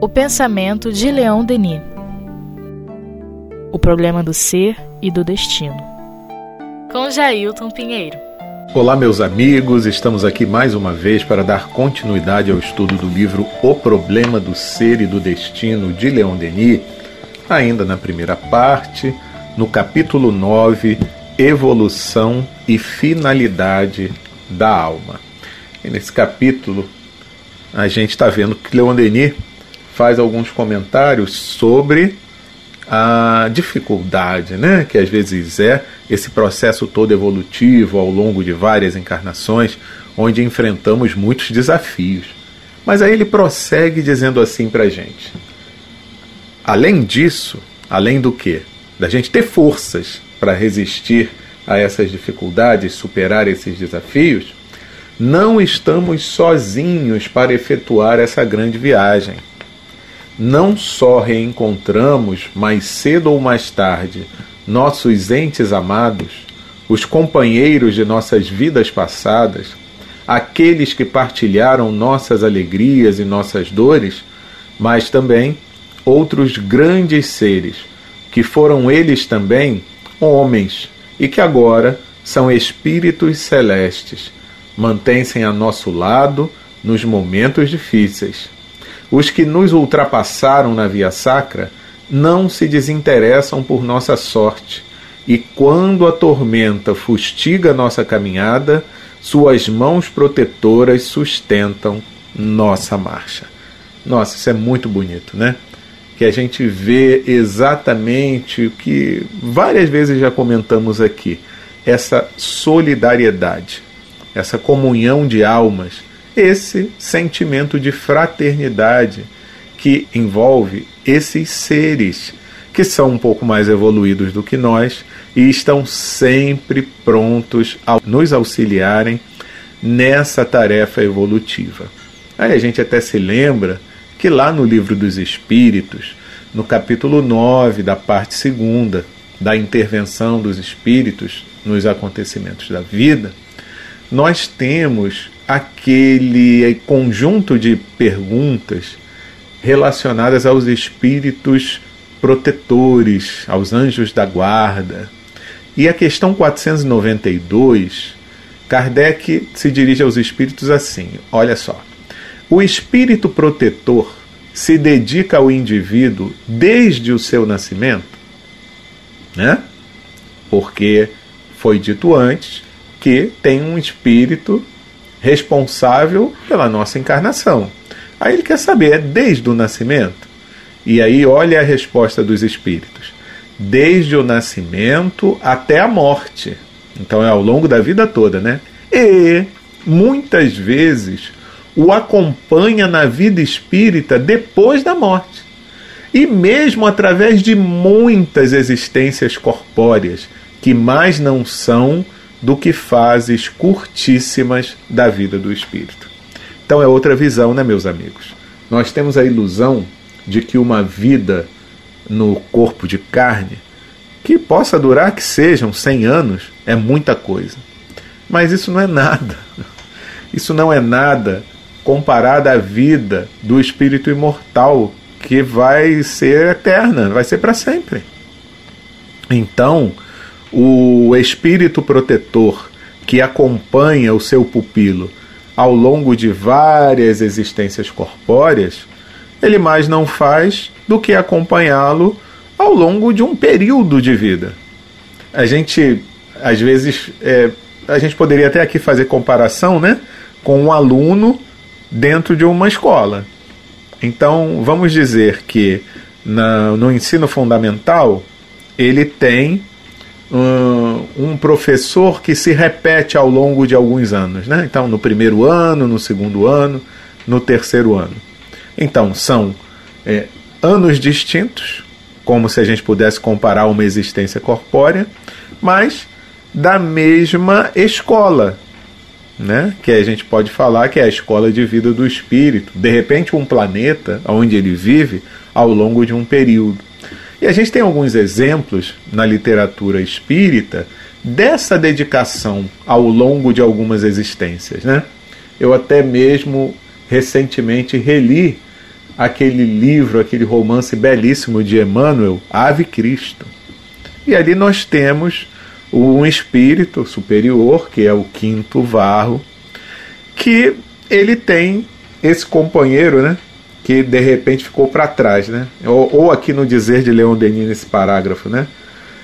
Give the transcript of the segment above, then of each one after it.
O pensamento de Leon Denis. O problema do ser e do destino. Com Jailton Pinheiro. Olá, meus amigos, estamos aqui mais uma vez para dar continuidade ao estudo do livro O Problema do Ser e do Destino de Leon Denis, ainda na primeira parte, no capítulo 9, Evolução e Finalidade da Alma. E nesse capítulo, a gente está vendo que Leon Denis faz alguns comentários sobre a dificuldade, né, que às vezes é esse processo todo evolutivo ao longo de várias encarnações, onde enfrentamos muitos desafios. Mas aí ele prossegue dizendo assim para a gente: além disso, além do que? Da gente ter forças para resistir a essas dificuldades, superar esses desafios, não estamos sozinhos para efetuar essa grande viagem. Não só reencontramos mais cedo ou mais tarde nossos entes amados, os companheiros de nossas vidas passadas, aqueles que partilharam nossas alegrias e nossas dores, mas também outros grandes seres, que foram eles também homens e que agora são espíritos celestes, mantêm-se a nosso lado nos momentos difíceis os que nos ultrapassaram na via sacra não se desinteressam por nossa sorte, e quando a tormenta fustiga nossa caminhada, suas mãos protetoras sustentam nossa marcha. Nossa, isso é muito bonito, né? Que a gente vê exatamente o que várias vezes já comentamos aqui: essa solidariedade, essa comunhão de almas esse sentimento de fraternidade que envolve esses seres que são um pouco mais evoluídos do que nós e estão sempre prontos a nos auxiliarem nessa tarefa evolutiva. Aí a gente até se lembra que lá no Livro dos Espíritos, no capítulo 9 da parte segunda da intervenção dos espíritos nos acontecimentos da vida, nós temos aquele conjunto de perguntas relacionadas aos espíritos protetores, aos anjos da guarda. E a questão 492, Kardec se dirige aos espíritos assim: olha só. O espírito protetor se dedica ao indivíduo desde o seu nascimento, né? Porque foi dito antes que tem um espírito responsável pela nossa encarnação. Aí ele quer saber, é desde o nascimento? E aí olha a resposta dos espíritos. Desde o nascimento até a morte. Então é ao longo da vida toda, né? E muitas vezes o acompanha na vida espírita depois da morte. E mesmo através de muitas existências corpóreas que mais não são do que fases curtíssimas da vida do espírito. Então é outra visão, né, meus amigos? Nós temos a ilusão de que uma vida no corpo de carne, que possa durar que sejam 100 anos, é muita coisa. Mas isso não é nada. Isso não é nada comparado à vida do espírito imortal, que vai ser eterna, vai ser para sempre. Então, o espírito protetor que acompanha o seu pupilo ao longo de várias existências corpóreas, ele mais não faz do que acompanhá-lo ao longo de um período de vida. A gente, às vezes, é, a gente poderia até aqui fazer comparação né, com um aluno dentro de uma escola. Então, vamos dizer que na, no ensino fundamental ele tem um professor que se repete ao longo de alguns anos. Né? Então, no primeiro ano, no segundo ano, no terceiro ano. Então, são é, anos distintos, como se a gente pudesse comparar uma existência corpórea, mas da mesma escola, né? que a gente pode falar que é a escola de vida do espírito. De repente, um planeta onde ele vive ao longo de um período. E a gente tem alguns exemplos na literatura espírita dessa dedicação ao longo de algumas existências. Né? Eu até mesmo recentemente reli aquele livro, aquele romance belíssimo de Emmanuel, Ave Cristo. E ali nós temos um espírito superior, que é o quinto varro, que ele tem esse companheiro, né? Que de repente ficou para trás, né? Ou, ou, aqui no dizer de Leon Denis nesse parágrafo, né?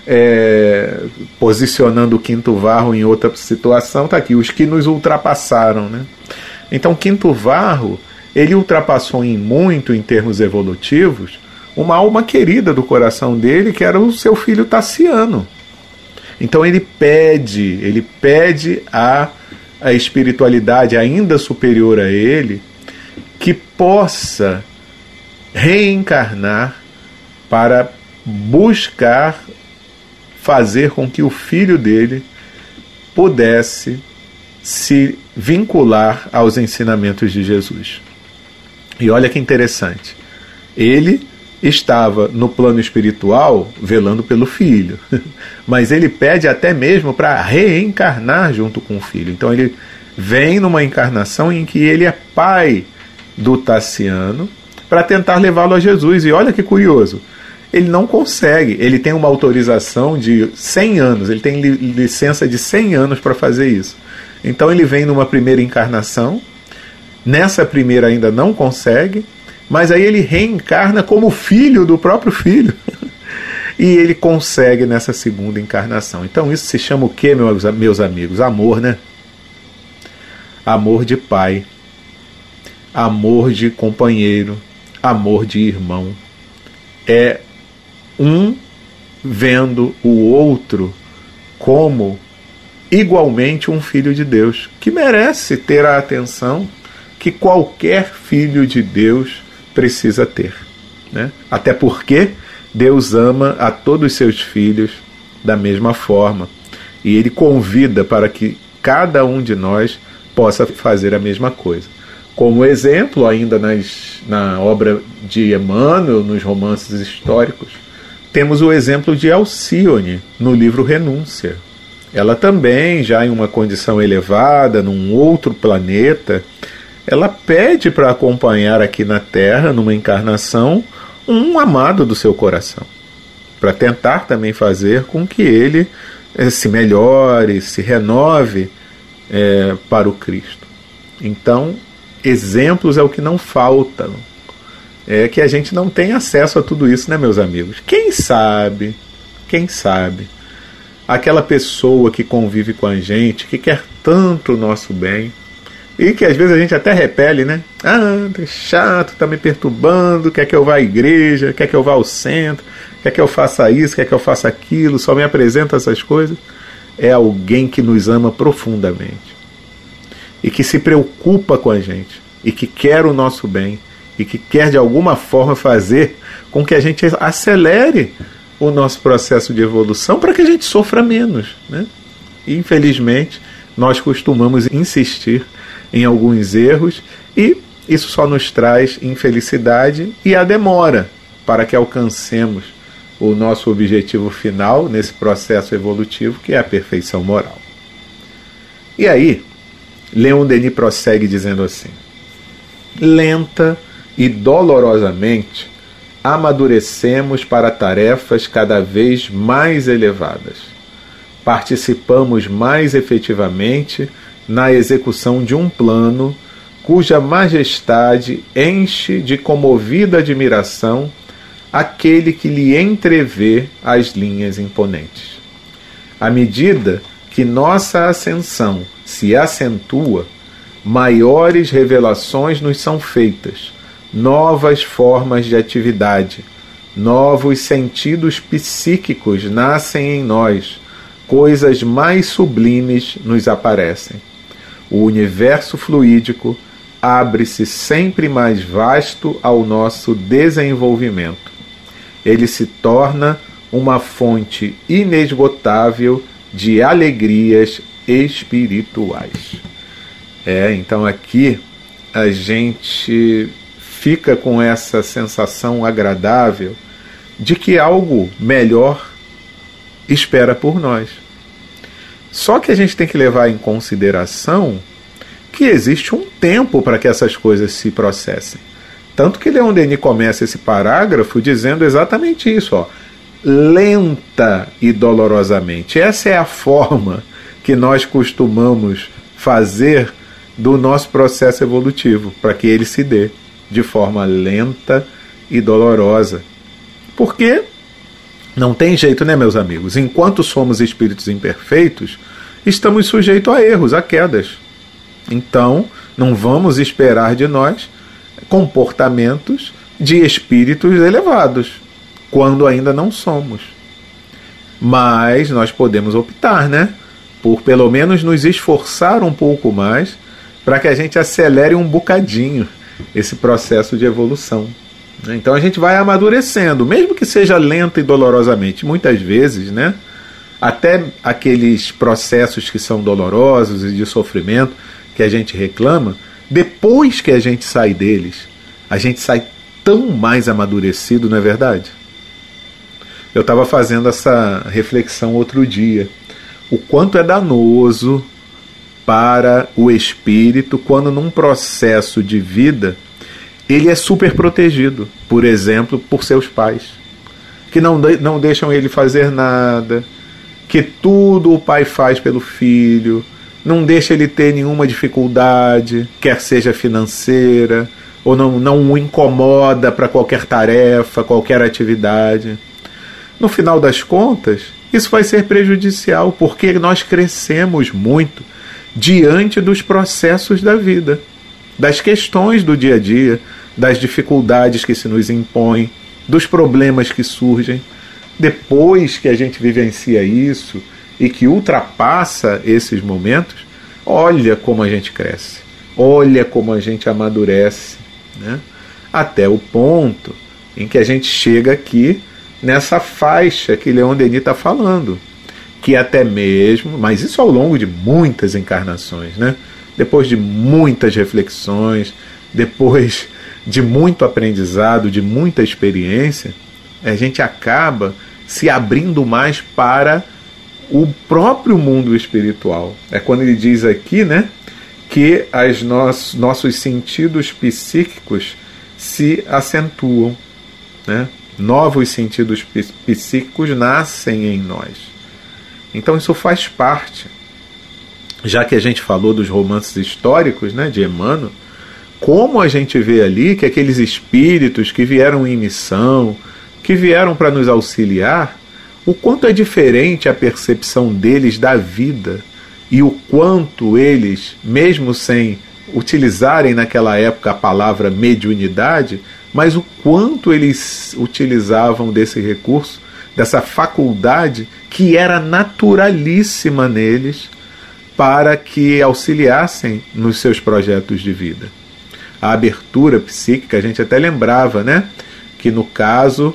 É, posicionando o quinto varro em outra situação, tá aqui, os que nos ultrapassaram, né? Então, quinto varro, ele ultrapassou em muito em termos evolutivos uma alma querida do coração dele, que era o seu filho Tassiano. Então ele pede, ele pede a, a espiritualidade ainda superior a ele que possa reencarnar para buscar fazer com que o filho dele pudesse se vincular aos ensinamentos de Jesus. E olha que interessante. Ele estava no plano espiritual velando pelo filho, mas ele pede até mesmo para reencarnar junto com o filho. Então ele vem numa encarnação em que ele é pai do Tassiano para tentar levá-lo a Jesus. E olha que curioso, ele não consegue. Ele tem uma autorização de 100 anos, ele tem licença de 100 anos para fazer isso. Então ele vem numa primeira encarnação, nessa primeira ainda não consegue, mas aí ele reencarna como filho do próprio filho. e ele consegue nessa segunda encarnação. Então isso se chama o que, meus, meus amigos? Amor, né? Amor de pai, amor de companheiro, amor de irmão. É um vendo o outro como igualmente um filho de Deus, que merece ter a atenção que qualquer filho de Deus precisa ter. Né? Até porque Deus ama a todos os seus filhos da mesma forma. E ele convida para que cada um de nós possa fazer a mesma coisa. Como exemplo, ainda nas, na obra de Emmanuel, nos romances históricos, temos o exemplo de Alcione no livro Renúncia. Ela também, já em uma condição elevada, num outro planeta, ela pede para acompanhar aqui na Terra, numa encarnação, um amado do seu coração, para tentar também fazer com que ele eh, se melhore, se renove é, para o Cristo. Então, exemplos é o que não falta. É que a gente não tem acesso a tudo isso, né, meus amigos? Quem sabe, quem sabe, aquela pessoa que convive com a gente, que quer tanto o nosso bem, e que às vezes a gente até repele, né? Ah, tá chato, tá me perturbando, quer que eu vá à igreja, quer que eu vá ao centro, quer que eu faça isso, quer que eu faça aquilo, só me apresenta essas coisas. É alguém que nos ama profundamente e que se preocupa com a gente e que quer o nosso bem e que quer de alguma forma fazer com que a gente acelere o nosso processo de evolução para que a gente sofra menos. Né? E, infelizmente, nós costumamos insistir em alguns erros e isso só nos traz infelicidade e a demora para que alcancemos o nosso objetivo final nesse processo evolutivo, que é a perfeição moral. E aí, Leon Denis prossegue dizendo assim: lenta e dolorosamente amadurecemos para tarefas cada vez mais elevadas. Participamos mais efetivamente na execução de um plano cuja majestade enche de comovida admiração aquele que lhe entrevê as linhas imponentes. À medida que nossa ascensão se acentua, maiores revelações nos são feitas, novas formas de atividade, novos sentidos psíquicos nascem em nós, coisas mais sublimes nos aparecem. O universo fluídico abre-se sempre mais vasto ao nosso desenvolvimento. Ele se torna uma fonte inesgotável de alegrias espirituais. É, então aqui a gente fica com essa sensação agradável de que algo melhor espera por nós. Só que a gente tem que levar em consideração que existe um tempo para que essas coisas se processem. Tanto que Leon Denis começa esse parágrafo dizendo exatamente isso, ó, lenta e dolorosamente. Essa é a forma que nós costumamos fazer do nosso processo evolutivo, para que ele se dê de forma lenta e dolorosa. Porque não tem jeito, né, meus amigos? Enquanto somos espíritos imperfeitos, estamos sujeitos a erros, a quedas. Então, não vamos esperar de nós comportamentos de espíritos elevados, quando ainda não somos. Mas nós podemos optar, né? Por pelo menos nos esforçar um pouco mais para que a gente acelere um bocadinho esse processo de evolução. Então a gente vai amadurecendo, mesmo que seja lenta e dolorosamente. Muitas vezes, né? Até aqueles processos que são dolorosos e de sofrimento que a gente reclama, depois que a gente sai deles, a gente sai tão mais amadurecido, não é verdade? Eu estava fazendo essa reflexão outro dia. O quanto é danoso para o espírito quando num processo de vida ele é super protegido, por exemplo, por seus pais, que não, de, não deixam ele fazer nada, que tudo o pai faz pelo filho, não deixa ele ter nenhuma dificuldade, quer seja financeira, ou não, não o incomoda para qualquer tarefa, qualquer atividade. No final das contas, isso vai ser prejudicial, porque nós crescemos muito diante dos processos da vida, das questões do dia a dia, das dificuldades que se nos impõem, dos problemas que surgem. Depois que a gente vivencia isso e que ultrapassa esses momentos, olha como a gente cresce, olha como a gente amadurece, né? até o ponto em que a gente chega aqui nessa faixa que Leon Denis está falando, que até mesmo, mas isso ao longo de muitas encarnações, né? depois de muitas reflexões, depois de muito aprendizado, de muita experiência, a gente acaba se abrindo mais para o próprio mundo espiritual. É quando ele diz aqui, né, que as nos, nossos sentidos psíquicos se acentuam, né? Novos sentidos psíquicos nascem em nós. Então isso faz parte. Já que a gente falou dos romances históricos, né, de Emmanuel, como a gente vê ali que aqueles espíritos que vieram em missão, que vieram para nos auxiliar, o quanto é diferente a percepção deles da vida e o quanto eles, mesmo sem utilizarem naquela época a palavra mediunidade, mas o quanto eles utilizavam desse recurso, dessa faculdade que era naturalíssima neles para que auxiliassem nos seus projetos de vida a abertura psíquica, a gente até lembrava, né? Que no caso,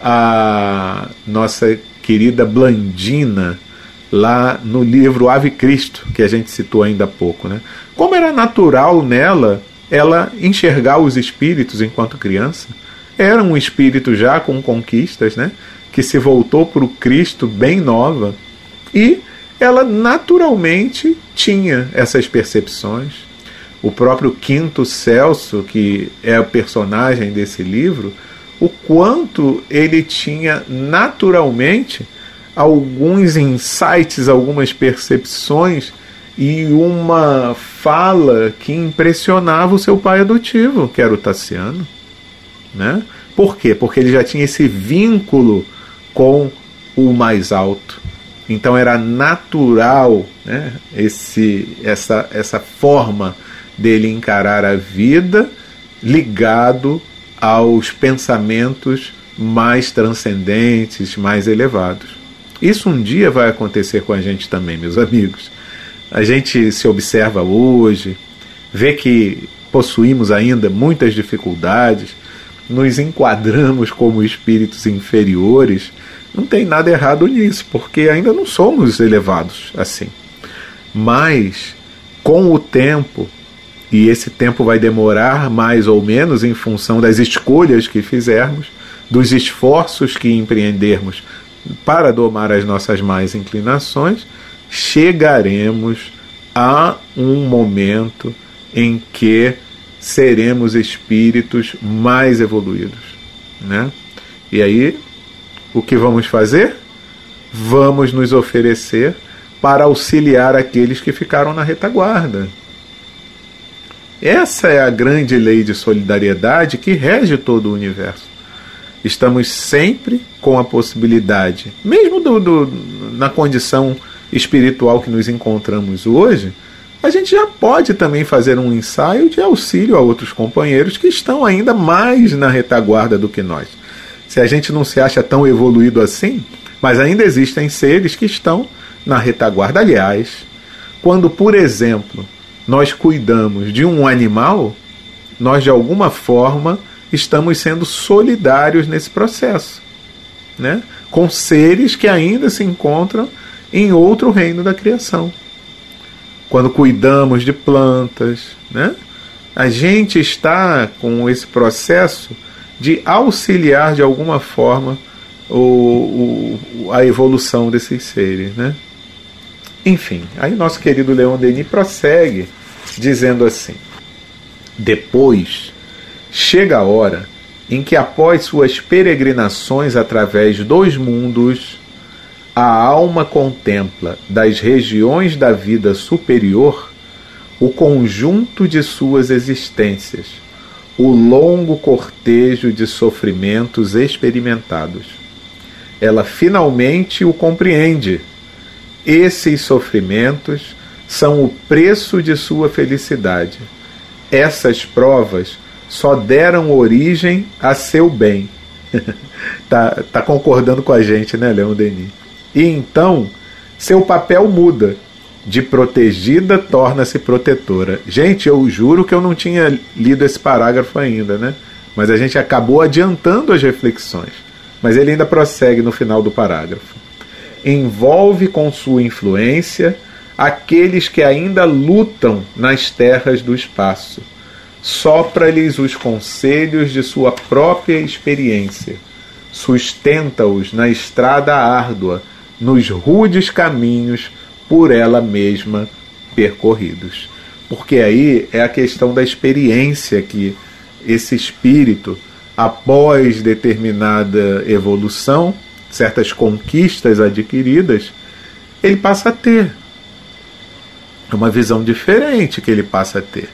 a nossa querida Blandina, lá no livro Ave Cristo, que a gente citou ainda há pouco, né? Como era natural nela ela enxergar os espíritos enquanto criança. Era um espírito já com conquistas, né? Que se voltou para o Cristo bem nova. E ela naturalmente tinha essas percepções o próprio Quinto Celso, que é o personagem desse livro, o quanto ele tinha naturalmente alguns insights, algumas percepções e uma fala que impressionava o seu pai adotivo, que era o Tassiano. Né? Por quê? Porque ele já tinha esse vínculo com o mais alto. Então era natural né, esse, essa, essa forma dele encarar a vida ligado aos pensamentos mais transcendentes, mais elevados. Isso um dia vai acontecer com a gente também, meus amigos. A gente se observa hoje, vê que possuímos ainda muitas dificuldades, nos enquadramos como espíritos inferiores. Não tem nada errado nisso, porque ainda não somos elevados assim. Mas, com o tempo, e esse tempo vai demorar mais ou menos em função das escolhas que fizermos, dos esforços que empreendermos para domar as nossas más inclinações, chegaremos há um momento em que seremos espíritos mais evoluídos, né? E aí, o que vamos fazer? Vamos nos oferecer para auxiliar aqueles que ficaram na retaguarda. Essa é a grande lei de solidariedade que rege todo o universo. Estamos sempre com a possibilidade, mesmo do, do, na condição espiritual que nos encontramos hoje, a gente já pode também fazer um ensaio de auxílio a outros companheiros que estão ainda mais na retaguarda do que nós. Se a gente não se acha tão evoluído assim, mas ainda existem seres que estão na retaguarda. Aliás, quando, por exemplo, nós cuidamos de um animal, nós de alguma forma estamos sendo solidários nesse processo, né? com seres que ainda se encontram em outro reino da criação. Quando cuidamos de plantas, né? a gente está com esse processo de auxiliar de alguma forma o, o, a evolução desses seres. Né? Enfim, aí nosso querido Leon Denis prossegue dizendo assim: Depois chega a hora em que, após suas peregrinações através dos mundos, a alma contempla das regiões da vida superior o conjunto de suas existências, o longo cortejo de sofrimentos experimentados. Ela finalmente o compreende. Esses sofrimentos são o preço de sua felicidade. Essas provas só deram origem a seu bem. tá, tá concordando com a gente, né, Leon Denis? E então, seu papel muda. De protegida torna-se protetora. Gente, eu juro que eu não tinha lido esse parágrafo ainda, né? Mas a gente acabou adiantando as reflexões. Mas ele ainda prossegue no final do parágrafo. Envolve com sua influência aqueles que ainda lutam nas terras do espaço sopra-lhes os conselhos de sua própria experiência, sustenta-os na estrada árdua, nos rudes caminhos por ela mesma percorridos. Porque aí é a questão da experiência que esse espírito, após determinada evolução, certas conquistas adquiridas, ele passa a ter. É uma visão diferente que ele passa a ter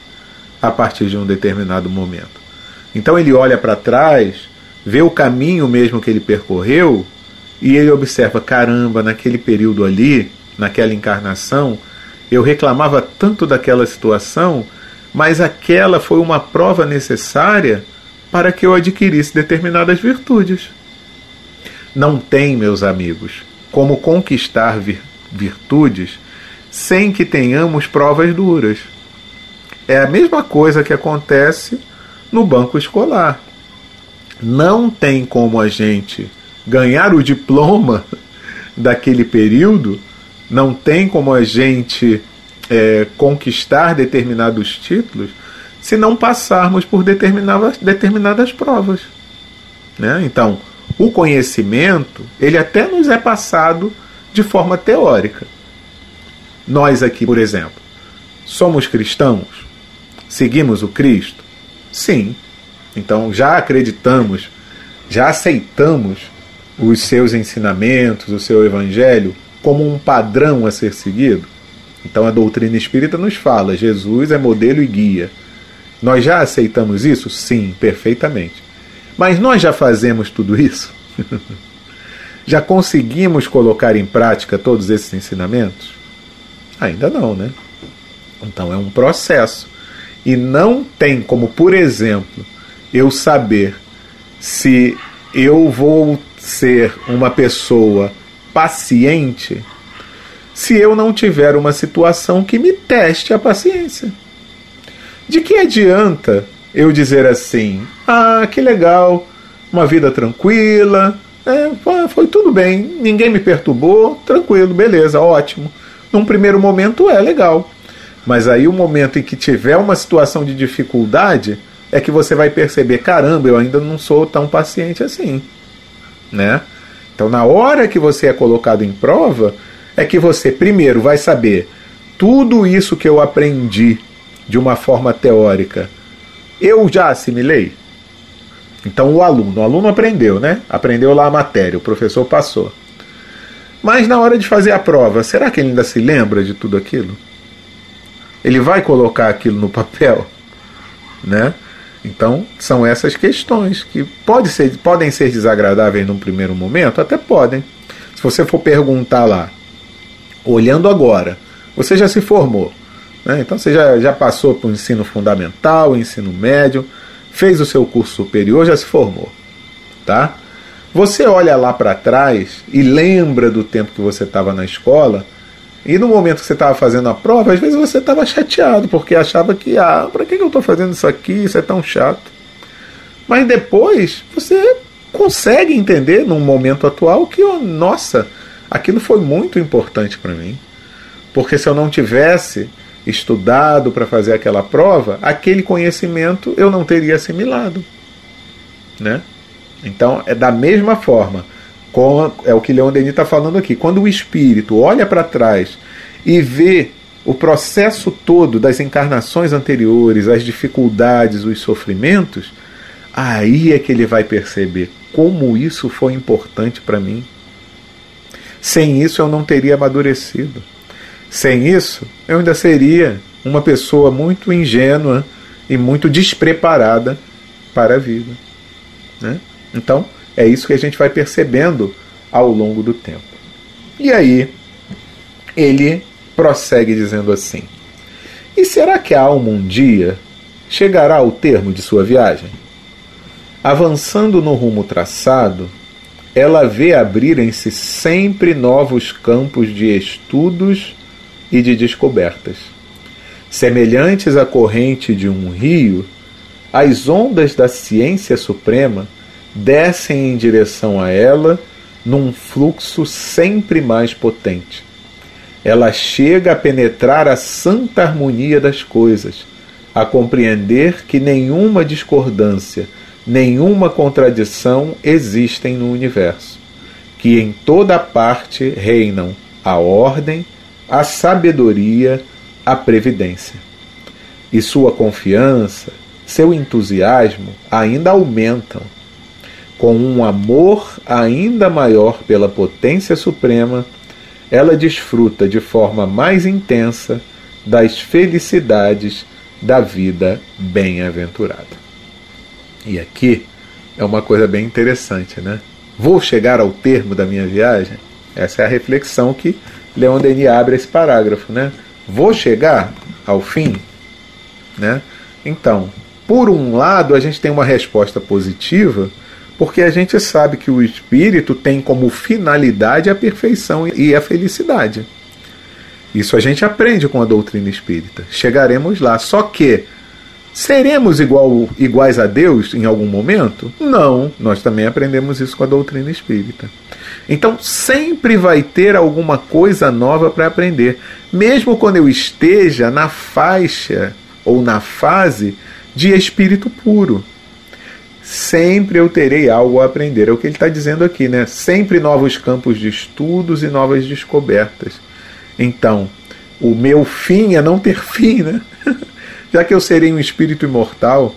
a partir de um determinado momento. Então ele olha para trás, vê o caminho mesmo que ele percorreu e ele observa: caramba, naquele período ali, naquela encarnação, eu reclamava tanto daquela situação, mas aquela foi uma prova necessária para que eu adquirisse determinadas virtudes. Não tem, meus amigos, como conquistar virtudes sem que tenhamos provas duras. É a mesma coisa que acontece no banco escolar. Não tem como a gente ganhar o diploma daquele período, não tem como a gente é, conquistar determinados títulos se não passarmos por determinadas, determinadas provas. Né? Então, o conhecimento ele até nos é passado de forma teórica. Nós aqui, por exemplo, somos cristãos? Seguimos o Cristo? Sim. Então já acreditamos, já aceitamos os seus ensinamentos, o seu evangelho como um padrão a ser seguido? Então a doutrina espírita nos fala: Jesus é modelo e guia. Nós já aceitamos isso? Sim, perfeitamente. Mas nós já fazemos tudo isso? já conseguimos colocar em prática todos esses ensinamentos? Ainda não, né? Então é um processo. E não tem como, por exemplo, eu saber se eu vou ser uma pessoa paciente se eu não tiver uma situação que me teste a paciência. De que adianta eu dizer assim: ah, que legal, uma vida tranquila, é, foi tudo bem, ninguém me perturbou, tranquilo, beleza, ótimo. Num primeiro momento é legal. Mas aí o momento em que tiver uma situação de dificuldade é que você vai perceber, caramba, eu ainda não sou tão paciente assim, né? Então, na hora que você é colocado em prova, é que você primeiro vai saber tudo isso que eu aprendi de uma forma teórica, eu já assimilei? Então o aluno, o aluno aprendeu, né? Aprendeu lá a matéria, o professor passou. Mas na hora de fazer a prova, será que ele ainda se lembra de tudo aquilo? Ele vai colocar aquilo no papel, né? Então, são essas questões que pode ser, podem ser desagradáveis num primeiro momento, até podem. Se você for perguntar lá, olhando agora, você já se formou, né? então você já, já passou para o ensino fundamental, ensino médio, fez o seu curso superior, já se formou, tá? Você olha lá para trás e lembra do tempo que você estava na escola, e no momento que você estava fazendo a prova, às vezes você estava chateado, porque achava que, ah, para que eu estou fazendo isso aqui? Isso é tão chato. Mas depois você consegue entender, num momento atual, que, oh, nossa, aquilo foi muito importante para mim. Porque se eu não tivesse estudado para fazer aquela prova, aquele conhecimento eu não teria assimilado. Né? Então, é da mesma forma, com, é o que Leon Denis está falando aqui. Quando o espírito olha para trás e vê o processo todo das encarnações anteriores, as dificuldades, os sofrimentos, aí é que ele vai perceber como isso foi importante para mim. Sem isso eu não teria amadurecido. Sem isso, eu ainda seria uma pessoa muito ingênua e muito despreparada para a vida. Né? Então, é isso que a gente vai percebendo ao longo do tempo. E aí, ele prossegue dizendo assim: E será que a alma um dia chegará ao termo de sua viagem? Avançando no rumo traçado, ela vê abrirem-se sempre novos campos de estudos e de descobertas. Semelhantes à corrente de um rio, as ondas da ciência suprema descem em direção a ela num fluxo sempre mais potente. Ela chega a penetrar a santa harmonia das coisas, a compreender que nenhuma discordância, nenhuma contradição existem no universo, que em toda parte reinam a ordem, a sabedoria, a previdência. E sua confiança, seu entusiasmo ainda aumentam. Com um amor ainda maior pela potência suprema, ela desfruta de forma mais intensa das felicidades da vida bem-aventurada. E aqui é uma coisa bem interessante, né? Vou chegar ao termo da minha viagem? Essa é a reflexão que Leon Denis abre esse parágrafo, né? Vou chegar ao fim, né? Então, por um lado, a gente tem uma resposta positiva, porque a gente sabe que o espírito tem como finalidade a perfeição e a felicidade. Isso a gente aprende com a doutrina espírita. Chegaremos lá. Só que seremos igual, iguais a Deus em algum momento? Não. Nós também aprendemos isso com a doutrina espírita. Então sempre vai ter alguma coisa nova para aprender, mesmo quando eu esteja na faixa ou na fase de espírito puro. Sempre eu terei algo a aprender. É o que ele está dizendo aqui, né? Sempre novos campos de estudos e novas descobertas. Então, o meu fim é não ter fim, né? Já que eu serei um espírito imortal,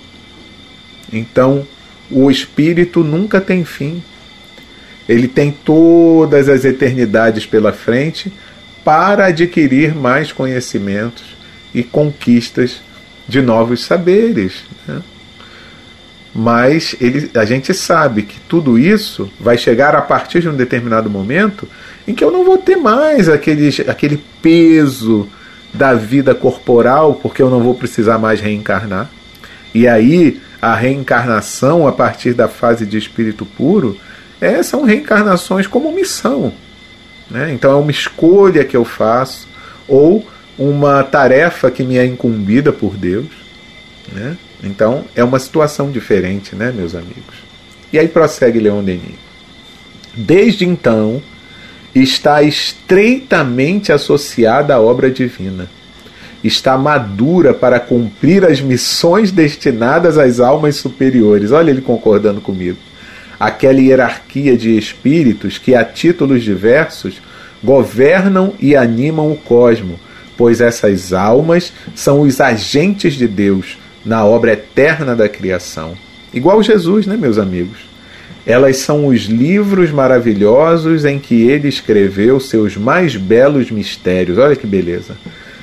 então o espírito nunca tem fim. Ele tem todas as eternidades pela frente para adquirir mais conhecimentos e conquistas de novos saberes. Né? Mas ele, a gente sabe que tudo isso vai chegar a partir de um determinado momento em que eu não vou ter mais aquele, aquele peso da vida corporal, porque eu não vou precisar mais reencarnar. E aí, a reencarnação, a partir da fase de espírito puro, é, são reencarnações como missão. Né? Então é uma escolha que eu faço, ou uma tarefa que me é incumbida por Deus. Né? Então é uma situação diferente, né, meus amigos? E aí prossegue Leon Denis. Desde então, está estreitamente associada à obra divina. Está madura para cumprir as missões destinadas às almas superiores. Olha ele concordando comigo aquela hierarquia de espíritos que, a títulos diversos, governam e animam o cosmo, pois essas almas são os agentes de Deus na obra eterna da criação. Igual Jesus, né, meus amigos? Elas são os livros maravilhosos em que ele escreveu seus mais belos mistérios. Olha que beleza!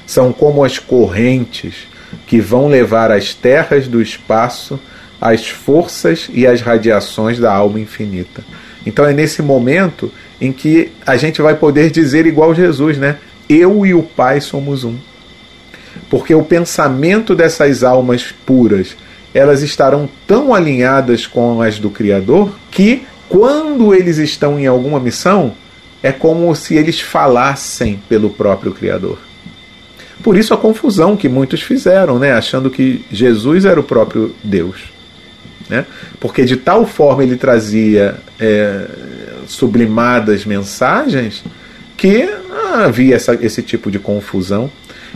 São como as correntes que vão levar as terras do espaço as forças e as radiações da alma infinita. Então é nesse momento em que a gente vai poder dizer igual Jesus, né? Eu e o Pai somos um. Porque o pensamento dessas almas puras, elas estarão tão alinhadas com as do Criador que quando eles estão em alguma missão, é como se eles falassem pelo próprio Criador. Por isso a confusão que muitos fizeram, né? achando que Jesus era o próprio Deus. Né? Porque de tal forma ele trazia é, sublimadas mensagens que ah, havia essa, esse tipo de confusão.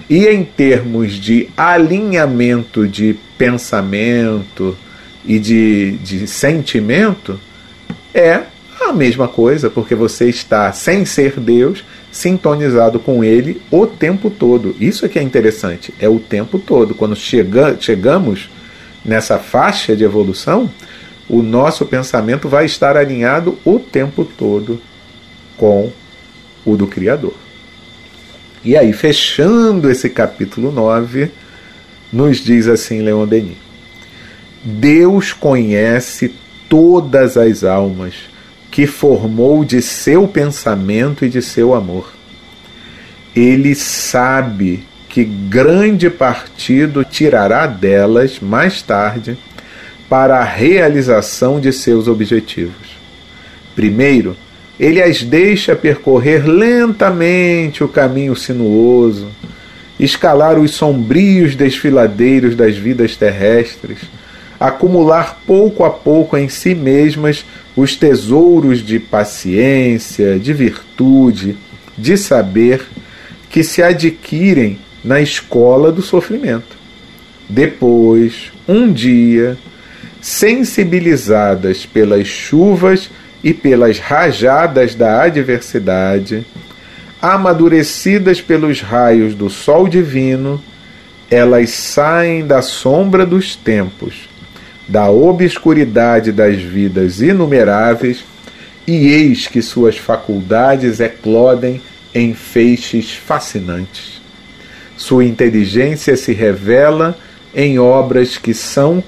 E em termos de alinhamento de pensamento e de, de sentimento, é a mesma coisa, porque você está, sem ser Deus, sintonizado com Ele o tempo todo. Isso é que é interessante, é o tempo todo. Quando chega, chegamos nessa faixa de evolução, o nosso pensamento vai estar alinhado o tempo todo com o do Criador. E aí, fechando esse capítulo 9, nos diz assim Leon Denis: Deus conhece todas as almas que formou de seu pensamento e de seu amor. Ele sabe que grande partido tirará delas mais tarde para a realização de seus objetivos. Primeiro, ele as deixa percorrer lentamente o caminho sinuoso, escalar os sombrios desfiladeiros das vidas terrestres, acumular pouco a pouco em si mesmas os tesouros de paciência, de virtude, de saber que se adquirem na escola do sofrimento. Depois, um dia, sensibilizadas pelas chuvas e pelas rajadas da adversidade, amadurecidas pelos raios do sol divino, elas saem da sombra dos tempos, da obscuridade das vidas inumeráveis, e eis que suas faculdades eclodem em feixes fascinantes. Sua inteligência se revela em obras que são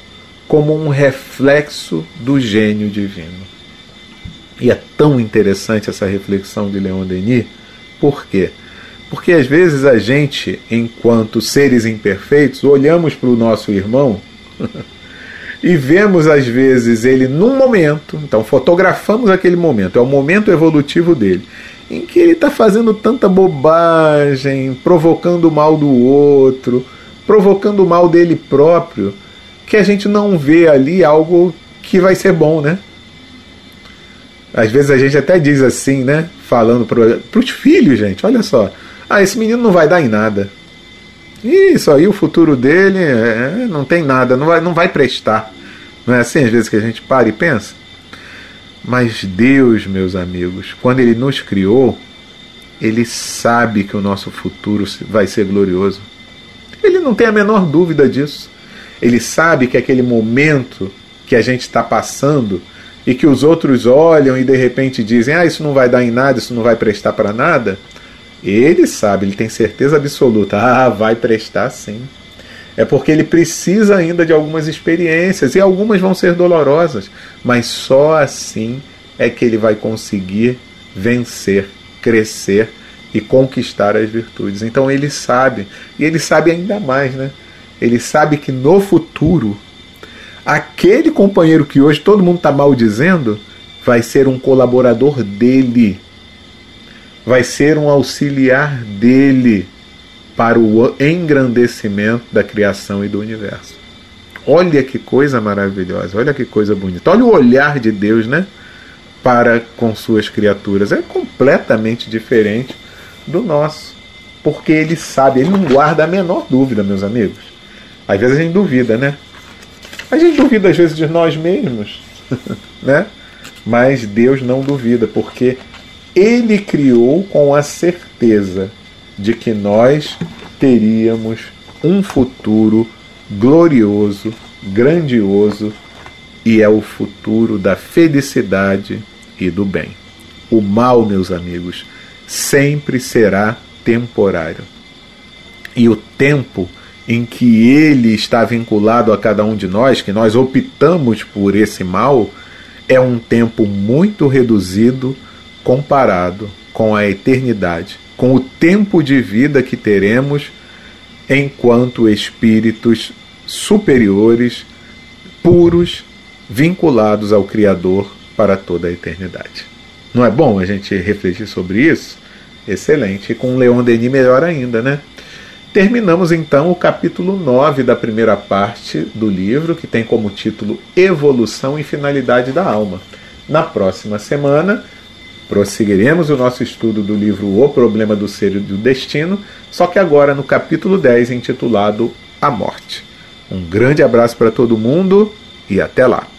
como um reflexo do gênio divino. E é tão interessante essa reflexão de Leon Denis, por quê? Porque às vezes a gente, enquanto seres imperfeitos, olhamos para o nosso irmão e vemos às vezes ele num momento, então fotografamos aquele momento, é o momento evolutivo dele em que ele está fazendo tanta bobagem, provocando o mal do outro, provocando o mal dele próprio, que a gente não vê ali algo que vai ser bom, né? Às vezes a gente até diz assim, né? Falando para os filhos, gente, olha só. Ah, esse menino não vai dar em nada. Isso aí, o futuro dele é, não tem nada, não vai, não vai prestar. Não é assim às vezes que a gente para e pensa? Mas Deus, meus amigos, quando Ele nos criou, Ele sabe que o nosso futuro vai ser glorioso. Ele não tem a menor dúvida disso. Ele sabe que aquele momento que a gente está passando e que os outros olham e de repente dizem: Ah, isso não vai dar em nada, isso não vai prestar para nada. Ele sabe, ele tem certeza absoluta: Ah, vai prestar sim é porque ele precisa ainda de algumas experiências e algumas vão ser dolorosas, mas só assim é que ele vai conseguir vencer, crescer e conquistar as virtudes. Então ele sabe, e ele sabe ainda mais, né? Ele sabe que no futuro aquele companheiro que hoje todo mundo está maldizendo vai ser um colaborador dele, vai ser um auxiliar dele para o engrandecimento da criação e do universo. Olha que coisa maravilhosa, olha que coisa bonita. Olha o olhar de Deus, né? Para com suas criaturas. É completamente diferente do nosso. Porque ele sabe, ele não guarda a menor dúvida, meus amigos. Às vezes a gente duvida, né? A gente duvida às vezes de nós mesmos, né? Mas Deus não duvida, porque ele criou com a certeza de que nós teríamos um futuro glorioso, grandioso, e é o futuro da felicidade e do bem. O mal, meus amigos, sempre será temporário. E o tempo em que ele está vinculado a cada um de nós, que nós optamos por esse mal, é um tempo muito reduzido comparado com a eternidade, com o tempo de vida que teremos enquanto espíritos superiores, puros, vinculados ao Criador para toda a eternidade. Não é bom a gente refletir sobre isso? Excelente. E com Leon Denis, melhor ainda, né? Terminamos então o capítulo 9 da primeira parte do livro, que tem como título Evolução e Finalidade da Alma. Na próxima semana, prosseguiremos o nosso estudo do livro O Problema do Ser e do Destino, só que agora no capítulo 10, intitulado A Morte. Um grande abraço para todo mundo e até lá!